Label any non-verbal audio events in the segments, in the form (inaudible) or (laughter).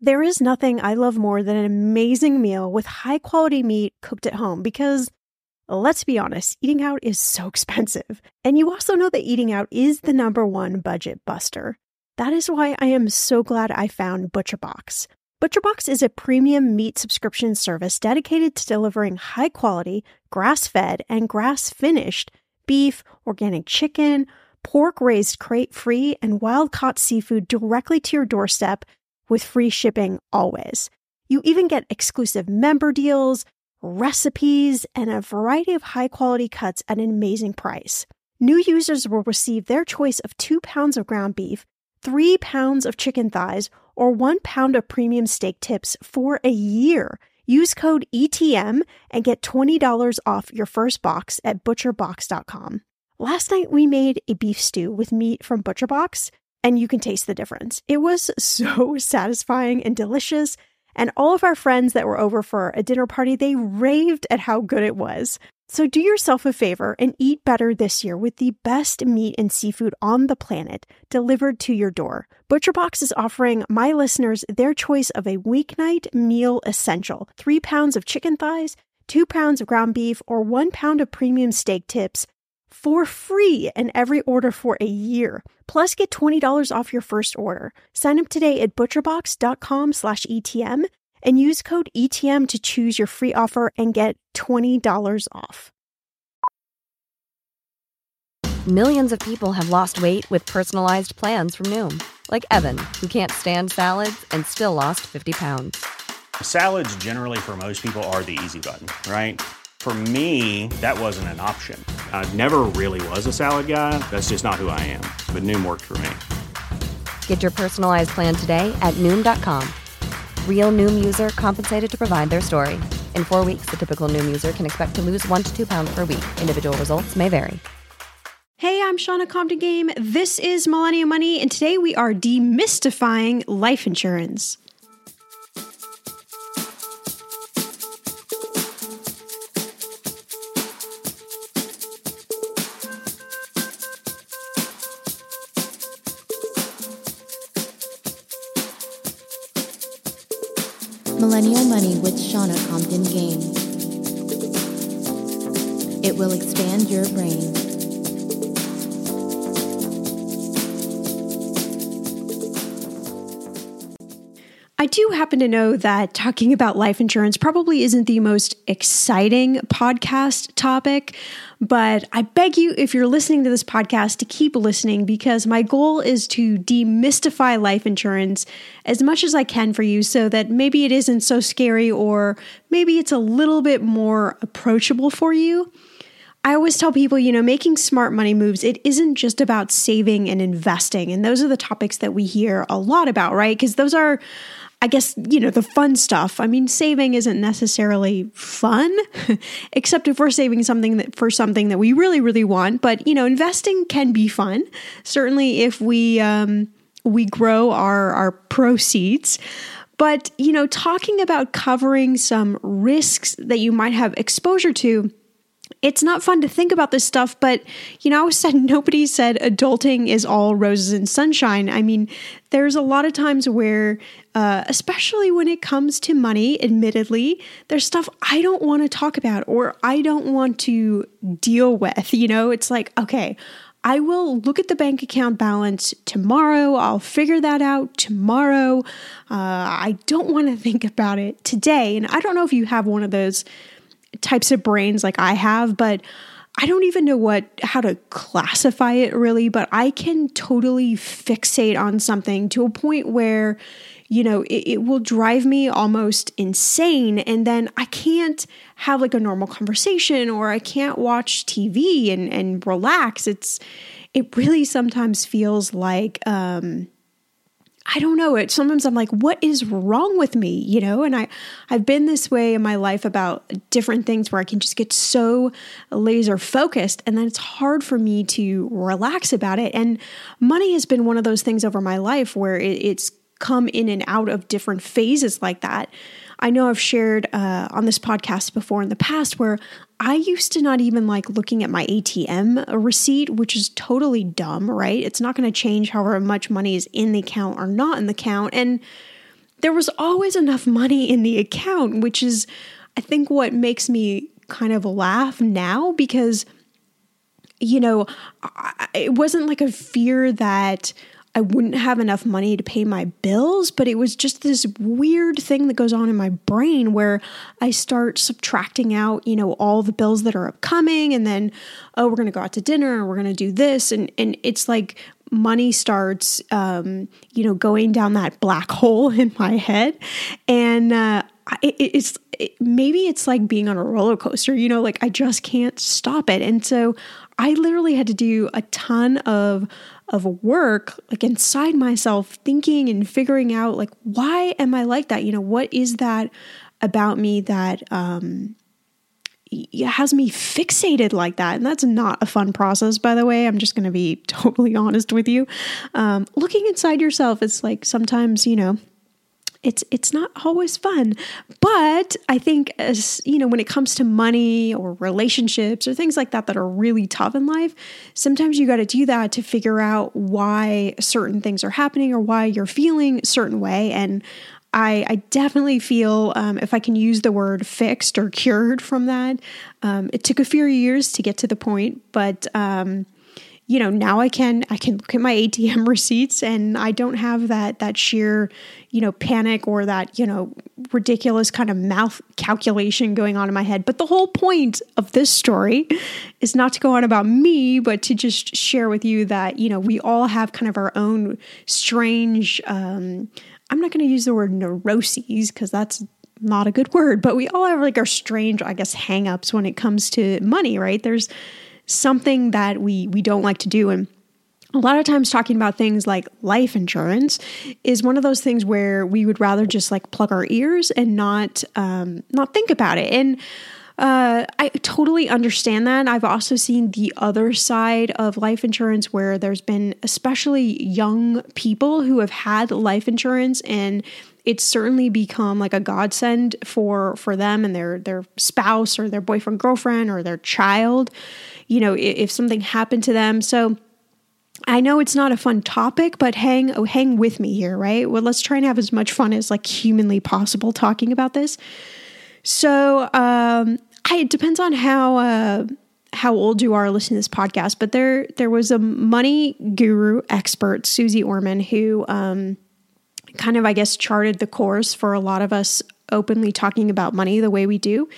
There is nothing I love more than an amazing meal with high quality meat cooked at home because, let's be honest, eating out is so (laughs) expensive. And you also know that eating out is the number one budget buster. That is why I am so glad I found ButcherBox. ButcherBox is a premium meat subscription service dedicated to delivering high quality, grass fed, and grass finished beef, organic chicken, pork raised crate free, and wild caught seafood directly to your doorstep with free shipping always. You even get exclusive member deals, recipes, and a variety of high quality cuts at an amazing price. New users will receive their choice of two pounds of ground beef, three pounds of chicken thighs, or one pound of premium steak tips for a year. Use code ETM and get $20 off your first box at butcherbox.com. Last night we made a beef stew with meat from ButcherBox and you can taste the difference. It was so (laughs) satisfying and delicious. And all of our friends that were over for a dinner party, they raved at how good it was. So do yourself a favor and eat better this year with the best meat and seafood on the planet delivered to your door. ButcherBox is offering my listeners their choice of a weeknight meal essential three pounds of chicken thighs, two pounds of ground beef, or one pound of premium steak tips for free in every order for a year. Plus, get $20 off your first order. Sign up today at butcherbox.com slash ETM and use code ETM to choose your free offer and get $20 off. Millions of people have lost weight with personalized plans from Noom, like Evan, who can't stand salads and still lost 50 pounds. Salads, generally, for most people, are the easy button, right? For me, that wasn't an option. I never really was a salad guy. That's just not who I am. But Noom worked for me. Get your personalized plan today at Noom.com. Real Noom user compensated to provide their story. In four weeks, the typical Noom user can expect to lose one to two pounds per week. Individual results may vary. Hey, I'm Shannah Compton Game. This is Millennial Money, and today we are demystifying life insurance. Shannah Compton Game. It will expand your brain. I do happen to know that talking about life insurance probably isn't the most exciting podcast topic, but I beg you, if you're listening to this podcast, to keep listening because my goal is to demystify life insurance as much as I can for you so that maybe it isn't so scary or maybe it's a little bit more approachable for you. I always tell people, you know, making smart money moves, it isn't just about saving and investing. And those are the topics that we hear a lot about, right? Because those are I guess, you know, the fun stuff. I mean, saving isn't necessarily fun, (laughs) except if we're saving something that for something that we really, really want. But, you know, investing can be fun. Certainly if we um we grow our our proceeds. But, you know, talking about covering some risks that you might have exposure to it's not fun to think about this stuff, but you know, I said (laughs) nobody said adulting is all roses and sunshine. I mean, there's a lot of times where, uh, especially when it comes to money, admittedly, there's stuff I don't want to talk about or I don't want to deal with. (laughs) You know, it's like, okay, I will look at the bank account balance tomorrow. I'll figure that out tomorrow. Uh, I don't want to (laughs) think about it today. And I don't know if you have one of those types of brains like I have, but I don't even know what how to classify it really, but I can totally fixate on something to a point where you know it, it, will drive me almost insane and then I can't have like a normal conversation or I can't watch TV and and relax. It's it really sometimes feels like um I don't know it. Sometimes I'm like, what is wrong with me? You know, and I, I've been this way in my life about different things where I can just get so laser focused and then it's hard for me to relax about it. And money has been one of those things over my life where it, it's come in and out of different phases like that. I know I've shared uh, on this podcast before in the past where I used to not even like looking at my ATM receipt, which is totally dumb, right? It's not going to change however much money is in the account or not in the account. And there was always enough money in the account, which is, I think, what makes me kind of laugh now because, you know, it wasn't like a fear that I wouldn't have enough money to pay my bills, but it was just this weird thing that goes on in my brain where I start subtracting out, you know, all the bills that are upcoming and then oh, we're going to go out to dinner we're going to do this and and it's like money starts um, you know, going down that black (laughs) hole in my head and uh it, it's it, maybe it's like being on a roller coaster, you know, like I just can't stop it. And so I literally had to do a ton of of work like inside myself thinking and figuring out like why am I like that? You know, what is that about me that um has me fixated like that. And that's not a fun process, by the way. I'm just going to be (laughs) totally honest with you. Um, looking inside yourself, it's like sometimes, you know, it's it's not always fun. But i think as you know when it comes to money or relationships or things like that that are really tough in life sometimes you got to do that to figure out why certain things are happening or why you're feeling certain way. And I, I definitely feel, um, if I can use the word fixed or cured from that, um, it took a few years to get to the point, but um, you know now i can i can look at my atm (laughs) receipts and i don't have that that sheer you know panic or that you know ridiculous kind of mouth calculation going on in my head. But the whole point of this story is not to go on about me but to just share with you that you know we all have kind of our own strange um i'm not going to use the word neuroses because that's not a good word but we all have like our strange i guess hangups when it comes to money right? There's something that we we don't like to do and a lot of times talking about things like life insurance is one of those things where we would rather just like plug our ears and not um, not think about it and uh, I totally understand that. I've also seen the other side of life insurance where there's been especially young people who have had life insurance and it's certainly become like a godsend for for them and their their spouse or their boyfriend girlfriend or their child you know, if, if something happened to them. So I know it's not a fun topic, but hang oh, hang with me here, right? Well, let's try and have as much fun as like humanly possible talking about this. So um, I, it depends on how uh, how old you are listening to this podcast, but there there was a money guru expert, Suze Orman, who um, kind of I guess charted the course for a lot of us openly talking about money the way we do.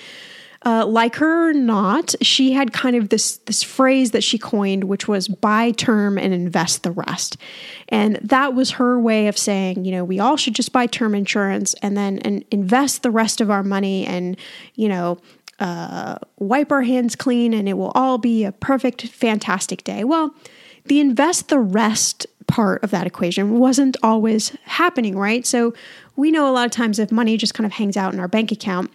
Uh, like her or not, she had kind of this this phrase that she coined, which was buy term and invest the rest. And that was her way of saying, you know, we all should just buy term insurance and then and invest the rest of our money and, you know, uh, wipe our hands clean and it will all be a perfect, fantastic day. Well, the invest the rest part of that equation wasn't always happening, right? So we know a lot of times if money just kind of hangs out in our bank account,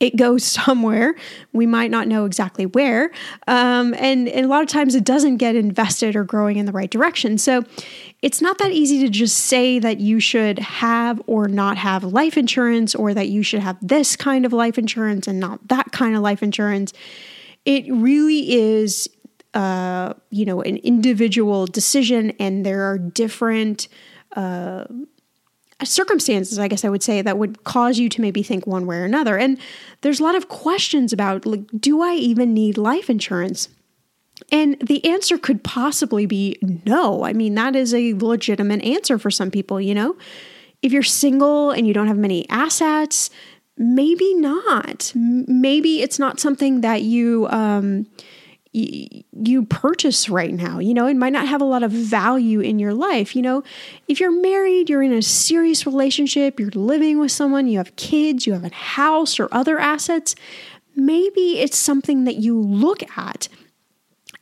it goes (laughs) somewhere. We might not know exactly where. Um, and, and a lot of times it doesn't get invested or growing in the right direction. So it's not that easy to just say that you should have or not have life insurance or that you should have this kind of life insurance and not that kind of life insurance. It really is, uh, you know, an individual decision, and there are different. Uh, circumstances, I guess I would say, that would cause you to maybe think one way or another. And there's a lot of questions about like, do I even need life insurance? And the answer could possibly be no. I mean, that is a legitimate answer for some people, you know? If you're single and you don't have many assets, maybe not. Maybe it's not something that you um, you purchase right now. You know, it might not have a lot of value in your life. You know, if you're married, you're in a serious relationship, you're living with someone, you have kids, you have a house or other assets, maybe it's something that you look at.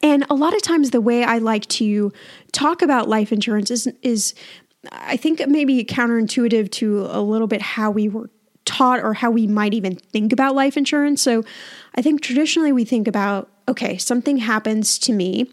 And a lot of times, the way I like to talk about life insurance is, is I think maybe counterintuitive to a little bit how we were taught or how we might even think about life insurance. So I think traditionally we think about okay, something happens to me.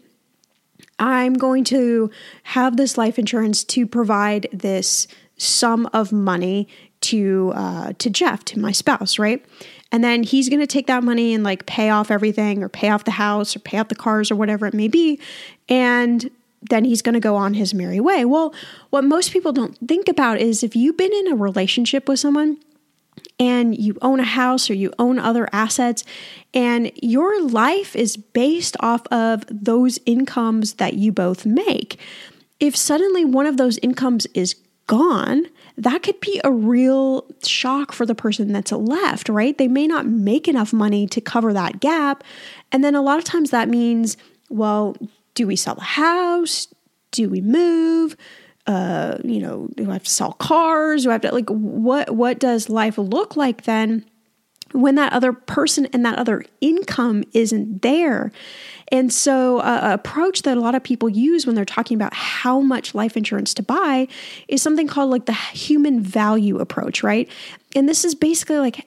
I'm going to have this life insurance to provide this sum of money to uh, to Jeff, to my spouse, right? And then he's going to take that money and like pay off everything, or pay off the house, or pay off the cars, or whatever it may be. And then he's going to go on his merry way. Well, what most people don't think about is if you've been in a relationship with someone and you own a house or you own other assets and your life is based off of those incomes that you both make. If suddenly one of those incomes is gone, that could be a real shock for the person that's left, right? They may not make enough money to cover that gap. And then a lot of times that means, well, do we sell the house? Do we move? Uh, you know, do I have to sell cars? Do I have to like what what does life look like then when that other person and that other income isn't there? And so, uh, approach that a lot of people use when they're talking about how much life insurance to buy is something called like the human value approach, right? And this is basically like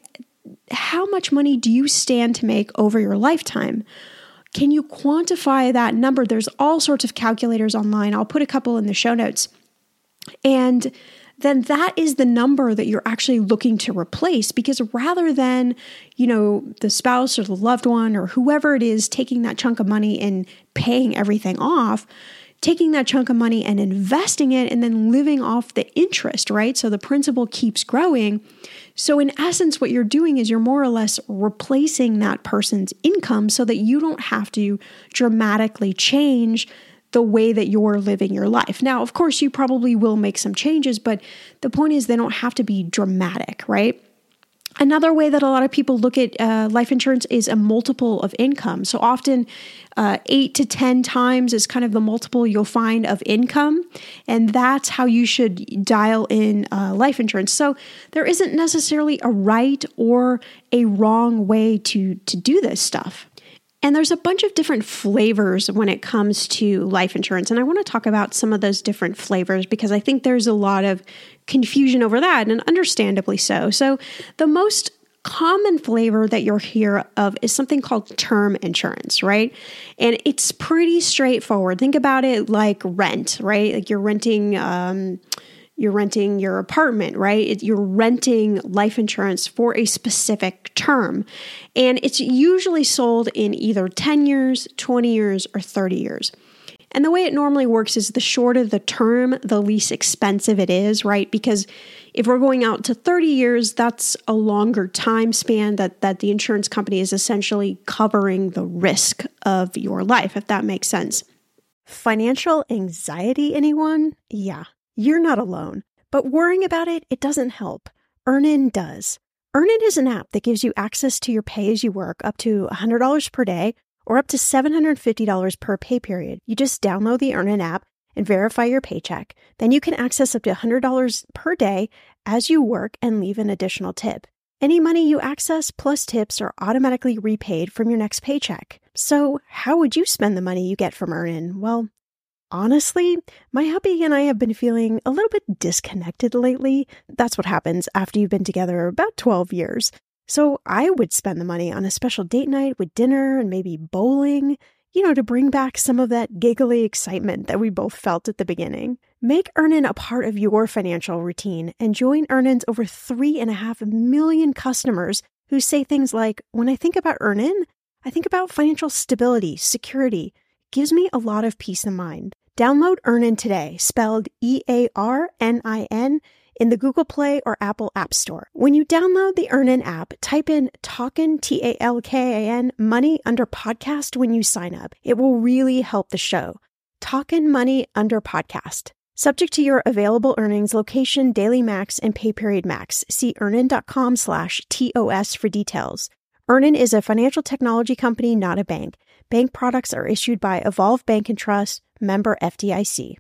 how much money do you stand to make over your lifetime? Can you quantify that number? There's all sorts of calculators online. I'll put a couple in the show notes. And then that is the number that you're actually looking to replace because rather than, you know, the spouse or the loved one or whoever it is taking that chunk of money and paying everything off, taking that chunk of money and investing it and then living off the interest, right? So the principal keeps growing. So, in essence, what you're doing is you're more or less replacing that person's income so that you don't have to dramatically change the way that you're living your life. Now, of course, you probably will make some changes, but the point is they don't have to be dramatic, right? Another way that a lot of people look at uh, life insurance is a multiple of income. So often, uh, eight to 10 times is kind of the multiple you'll find of income. And that's how you should dial in uh, life insurance. So there isn't necessarily a right or a wrong way to, to do this stuff. And there's a bunch of different flavors when it comes to life insurance. And I want to talk about some of those different flavors because I think there's a lot of confusion over that, and understandably so. So, the most common flavor that you'll hear of is something called term insurance, right? And it's pretty straightforward. Think about it like rent, right? Like you're renting. Um, you're renting your apartment, right? You're renting life insurance for a specific term. And it's usually sold in either 10 years, 20 years, or 30 years. And the way it normally works is the shorter the term, the least expensive it is, right? Because if we're going out to 30 years, that's a longer time span that, that the insurance company is essentially covering the risk of your life, if that makes sense. Financial anxiety, anyone? Yeah, you're not alone, but worrying about it, it doesn't help. Earnin does. Earnin is an app that gives you access to your pay as you work up to $100 per day or up to $750 per pay period. You just download the Earnin app and verify your paycheck. Then you can access up to $100 per day as you work and leave an additional tip. Any money you access plus tips are automatically repaid from your next paycheck. So, how would you spend the money you get from Earnin? Well, Honestly, my hubby and I have been feeling a little bit disconnected lately. That's what happens after you've been together about 12 years. So I would spend the money on a special date night with dinner and maybe bowling, you know, to bring back some of that giggly excitement that we both felt at the beginning. Make Earnin a part of your financial routine and join Earnin's over three and a half million customers who say things like, when I think about Earnin, I think about financial stability, security, gives me a lot of peace of mind. Download Earnin today, spelled E A R N I N, in the Google Play or Apple App Store. When you download the Earnin app, type in Talkin, T A L K A N, money under podcast when you sign up. It will really help the show. Talkin' Money under podcast. Subject to your available earnings, location, daily max, and pay period max. See earnin.com slash TOS for details. Earnin is a financial technology company, not a bank. Bank products are issued by Evolve Bank and Trust, member FDIC.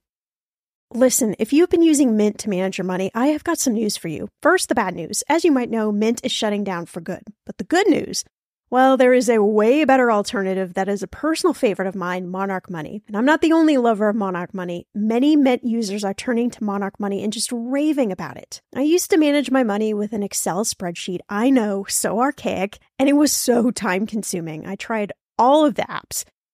Listen, if you've been using Mint to manage your money, I have got some news for you. First, the bad news. As you might know, Mint is shutting down for good. But the good news, well, there is a way better alternative that is a personal favorite of mine, Monarch Money. And I'm not the only lover of Monarch Money. Many Mint users are turning to Monarch Money and just raving about it. I used to manage my money with an Excel spreadsheet. I know, so archaic, and it was so time consuming. I tried all of the apps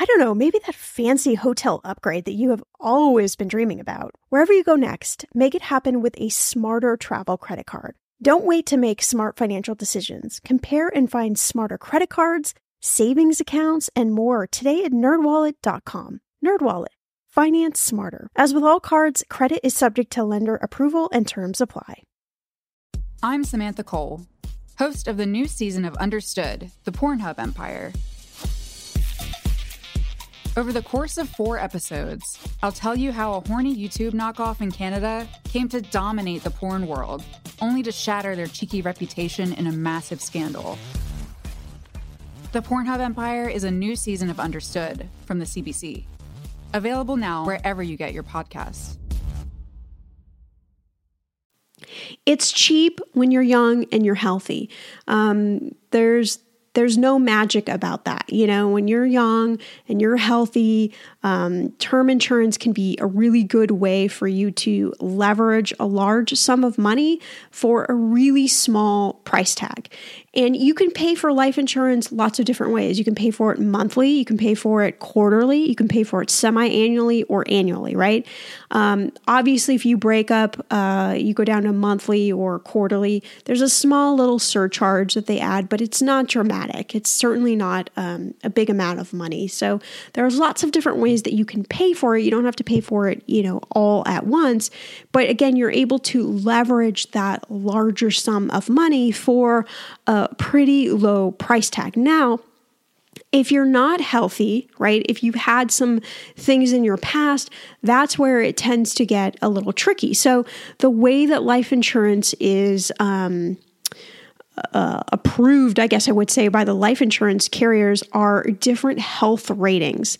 I don't know, maybe that fancy hotel upgrade that you have always been dreaming about. Wherever you go next, make it happen with a smarter travel credit card. Don't wait to make smart financial decisions. Compare and find smarter credit cards, savings accounts, and more today at nerdwallet.com. Nerdwallet. Finance smarter. As with all cards, credit is subject to lender approval and terms apply. I'm Samantha Cole, host of the new season of Understood, the Pornhub Empire. Over the course of four episodes, I'll tell you how a horny YouTube knockoff in Canada came to dominate the porn world, only to shatter their cheeky reputation in a massive scandal. The Pornhub Empire is a new season of Understood from the CBC. Available now wherever you get your podcasts. It's cheap when you're young and you're healthy. Um, there's there's no magic about that. You know, when you're young and you're healthy, um, term insurance can be a really good way for you to leverage a large sum of money for a really small price tag. And you can pay for life insurance lots of different ways. You can pay for it monthly, you can pay for it quarterly, you can pay for it semi annually or annually, right? Um, obviously, if you break up, uh, you go down to monthly or quarterly, there's a small little surcharge that they add, but it's not dramatic. It's certainly not um, a big amount of money. So there's lots of different ways that you can pay for it. You don't have to pay for it, you know, all at once. But again, you're able to leverage that larger sum of money for a pretty low price tag. Now, if you're not healthy, right, if you've had some things in your past, that's where it tends to get a little tricky. So, the way that life insurance is um, uh, approved, I guess I would say, by the life insurance carriers are different health ratings.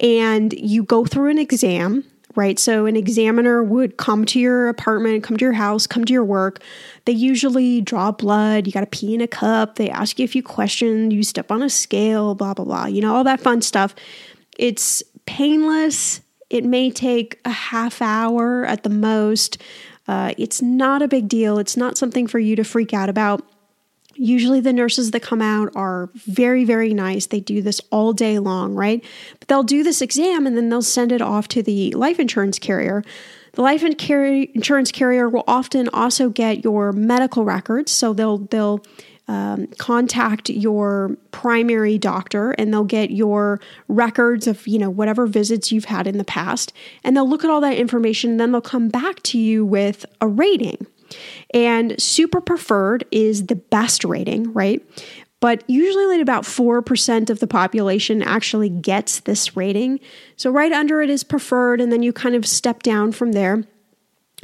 And you go through an exam right? So an examiner would come to your apartment, come to your house, come to your work. They usually draw blood. You got to pee in a cup. They ask you a few questions. You step on a scale, blah, blah, blah. You know, all that fun stuff. It's painless. It may take a half hour at the most. Uh, it's not a big deal. It's not something for you to freak out about. Usually, the nurses that come out are very, very nice. They do this all day long, right? But they'll do this exam and then they'll send it off to the life insurance carrier. The life insurance carrier will often also get your medical records, so they'll they'll um, contact your primary doctor and they'll get your records of you know whatever visits you've had in the past, and they'll look at all that information. And then they'll come back to you with a rating. And super preferred is the best rating, right? but usually only about 4% of the population actually gets this rating. So right under it is preferred, and then you kind of step down from there.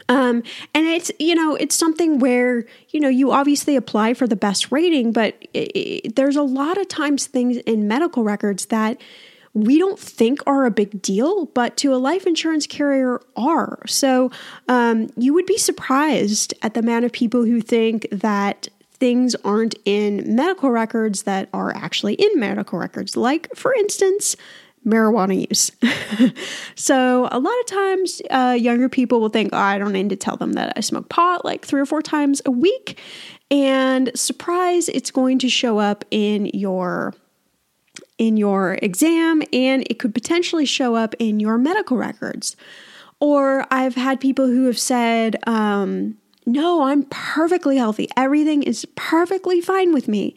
Um, and it's you know it's something where you know you obviously apply for the best rating, but it, it, there's a lot of times things in medical records that we don't think are a big deal, but to a life insurance carrier are. So um, you would be surprised at the amount of people who think that things aren't in medical records that are actually in medical records. Like, for instance, marijuana use. (laughs) so, a lot of times, uh, younger people will think, oh, I don't need to tell them that I smoke pot like three or four times a week. And surprise, it's going to show up in your in your exam and it could potentially show up in your medical records. Or I've had people who have said, um, No, I'm perfectly healthy. Everything is perfectly fine with me.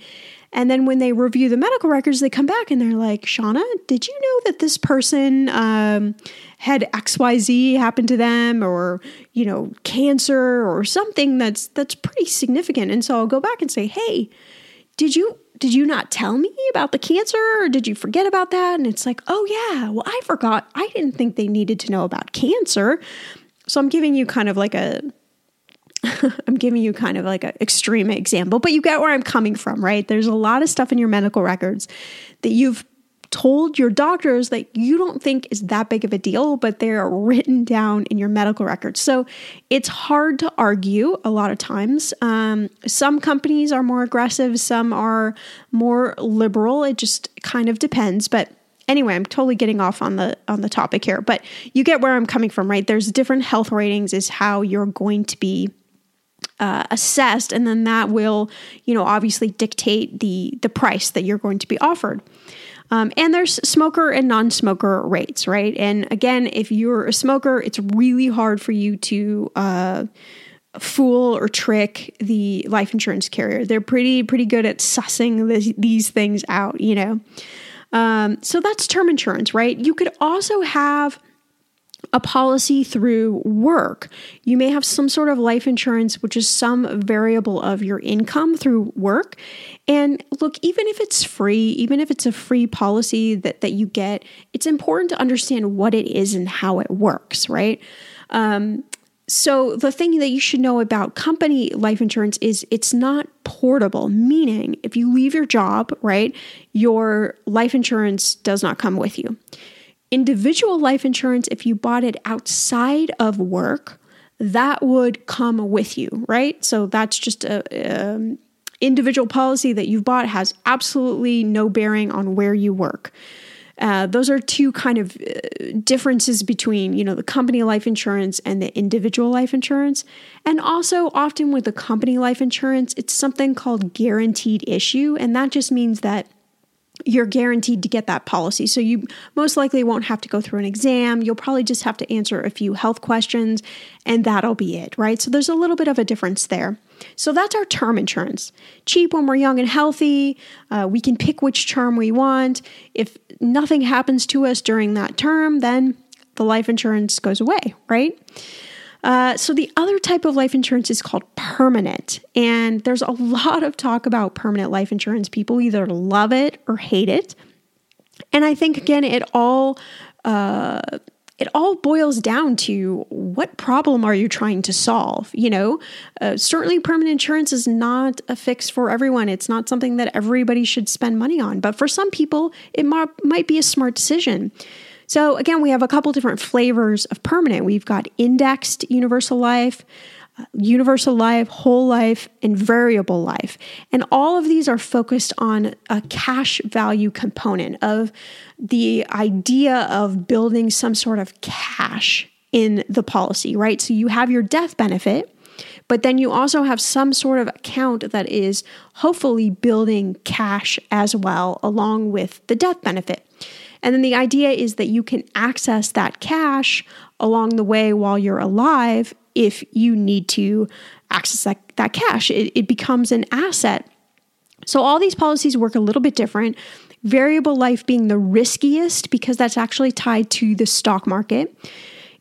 And then when they review the medical records, they come back and they're like, Shannah, did you know that this person um, had XYZ happen to them or, you know, cancer or something that's that's pretty significant? And so I'll go back and say, hey, did you did you not tell me about the cancer or did you forget about that? And it's like, oh yeah, well I forgot. I didn't think they needed to know about cancer. So I'm giving you kind of like a (laughs) I'm giving you kind of like an extreme example, but you get where I'm coming from, right? There's a lot of stuff in your medical records that you've told your doctors that you don't think is that big of a deal, but they're written down in your medical records. So it's hard to argue a lot of times. Um, some companies are more aggressive, some are more liberal. It just kind of depends. But anyway, I'm totally getting off on the on the topic here, but you get where I'm coming from, right? There's different health ratings is how you're going to be uh, assessed, and then that will, you know, obviously dictate the the price that you're going to be offered. Um, and there's smoker and non smoker rates, right? And again, if you're a smoker, it's really hard for you to uh, fool or trick the life insurance carrier. They're pretty pretty good at sussing this, these things out, you know. Um, so that's term insurance, right? You could also have a policy through work. You may have some sort of life insurance, which is some variable of your income through work. And look, even if it's free, even if it's a free policy that, that you get, it's important to understand what it is and how it works, right? Um, so, the thing that you should know about company life insurance is it's not portable, meaning if you leave your job, right, your life insurance does not come with you. Individual life insurance, if you bought it outside of work, that would come with you, right? So that's just a, um, individual policy that you've bought has absolutely no bearing on where you work. Uh, those are two kind of uh, differences between you know the company life insurance and the individual life insurance and also often with the company life insurance it's something called guaranteed issue and that just means that you're guaranteed to get that policy. So you most likely won't have to go through an exam. You'll probably just have to answer a few health questions and that'll be it, right? So there's a little bit of a difference there. So that's our term insurance. Cheap when we're young and healthy. Uh, we can pick which term we want. If nothing happens to us during that term, then the life insurance goes away, right? Uh, so, the other type of life insurance is called permanent. And there's a (laughs) lot of talk about permanent life insurance. People either love it or hate it. And I think, again, it all. Uh, it all boils down to what problem are you trying to solve you know uh, certainly permanent insurance is not a fix for everyone it's not something that everybody should spend money on but for some people it might, might be a smart decision so, again, we have a couple different flavors of permanent. We've got indexed universal life, uh, universal life, whole life, and variable life. And all of these are focused on a cash value component of the idea of building some sort of cash in the policy, right? So you have your death benefit. But then you also have some sort of account that is hopefully building cash as well, along with the death benefit. And then the idea is that you can access that cash along the way while you're alive if you need to access that, that cash. It, it becomes an asset. So all these policies work a little bit different. Variable life being the riskiest because that's actually tied to the stock market.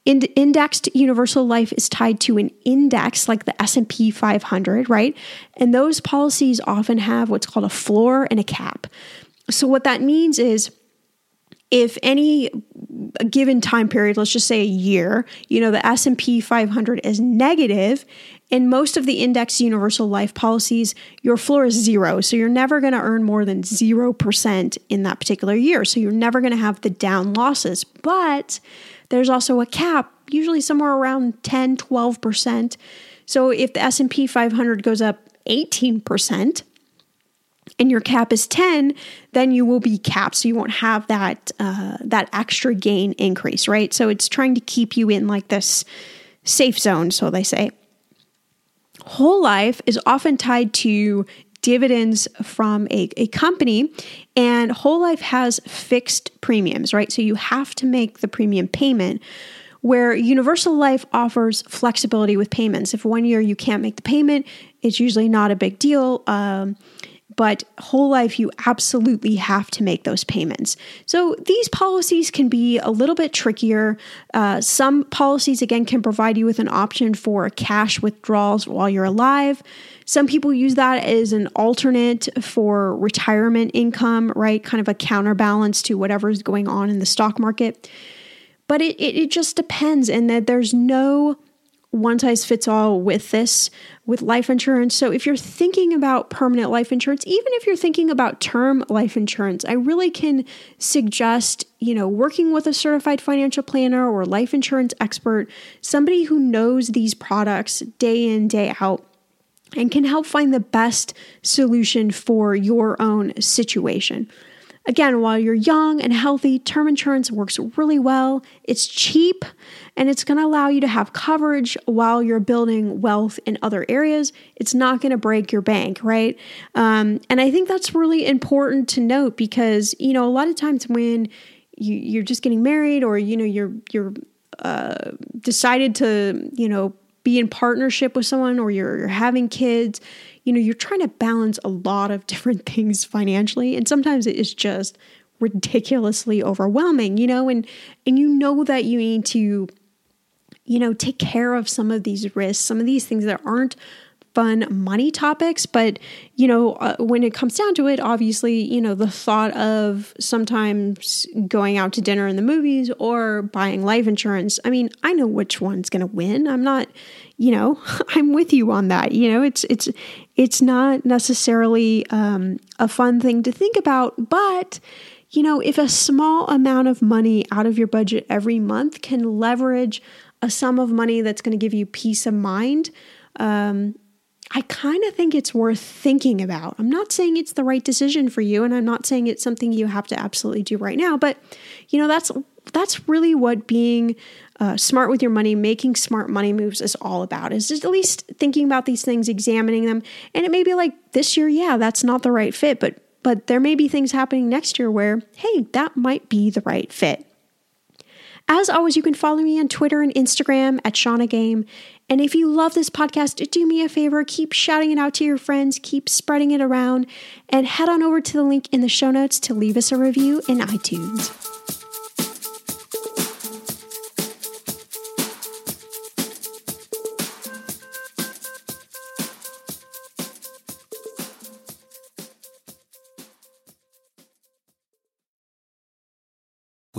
Ind- indexed universal life is tied to an index like the S&P 500, right? And those policies often have what's called a floor and a cap. So what that means is if any given time period, let's just say a year, you know, the S&P 500 is negative, in most of the index universal life policies, your floor is zero. So you're never going to earn more than 0% in that particular year. So you're never going to have the down losses. But there's also a cap, usually somewhere around 10, 12%. So if the S&P 500 goes up 18%, and your cap is 10 then you will be capped. So you won't have that uh, that extra gain increase right? So it's trying to keep you in like this safe zone so they say. Whole life is often tied to dividends from a, a company and whole life has fixed premiums right? So you have to make the premium payment where universal life offers flexibility with payments. If one year you can't make the payment it's usually not a big deal. Um, but whole life, you absolutely have to make those payments. So these policies can be a little bit trickier. Uh, some policies, again, can provide you with an option for cash withdrawals while you're alive. Some people use that as an alternate for retirement income, right? Kind of a counterbalance to whatever's going on in the stock market. But it, it, it just depends, and that there's no one size fits all with this with life insurance. So if you're thinking about permanent life insurance, even if you're thinking about term life insurance, I really can suggest, you know, working with a certified financial planner or life insurance expert, somebody who knows these products day in, day out and can help find the best solution for your own situation. Again, while you're young and healthy, term insurance works really well. It's cheap and it's going to allow you to have coverage while you're building wealth in other areas. It's not going to break your bank, right? Um, and I think that's really important to note because, you know, a lot of times when you, you're just getting married or, you know, you're, you're, uh, decided to, you know, be in partnership with someone or you're, you're having kids, you know, you're trying to balance a lot of (laughs) different things financially. And sometimes it is just ridiculously overwhelming, you know, and and you know that you need to, you know, take care of some of these risks, some of these things that aren't fun money topics but you know uh, when it comes down to it obviously you know the thought of sometimes going out to dinner in the movies or buying life insurance i mean i know which one's going to win. I'm not you know (laughs) i'm with you on that you know? It's it's it's not necessarily um, a fun thing to think about but you know if a small amount of money out of your budget every month can leverage a sum of money that's going to give you peace of mind um, I kind of think it's worth thinking about. I'm not saying it's the right decision for you, and I'm not saying it's something you have to absolutely do right now, but you know that's that's really what being uh, smart with your money, making smart money moves is all about. Is at least thinking about these things, examining them, and it may be like this year, yeah, that's not the right fit, but but there may be things happening next year where, hey, that might be the right fit. As always, you can follow me on Twitter and Instagram at Shannah Game. And if you love this podcast, do me a favor, keep shouting it out to your friends, keep spreading it around, and head on over to the link in the show notes to leave us a review in iTunes.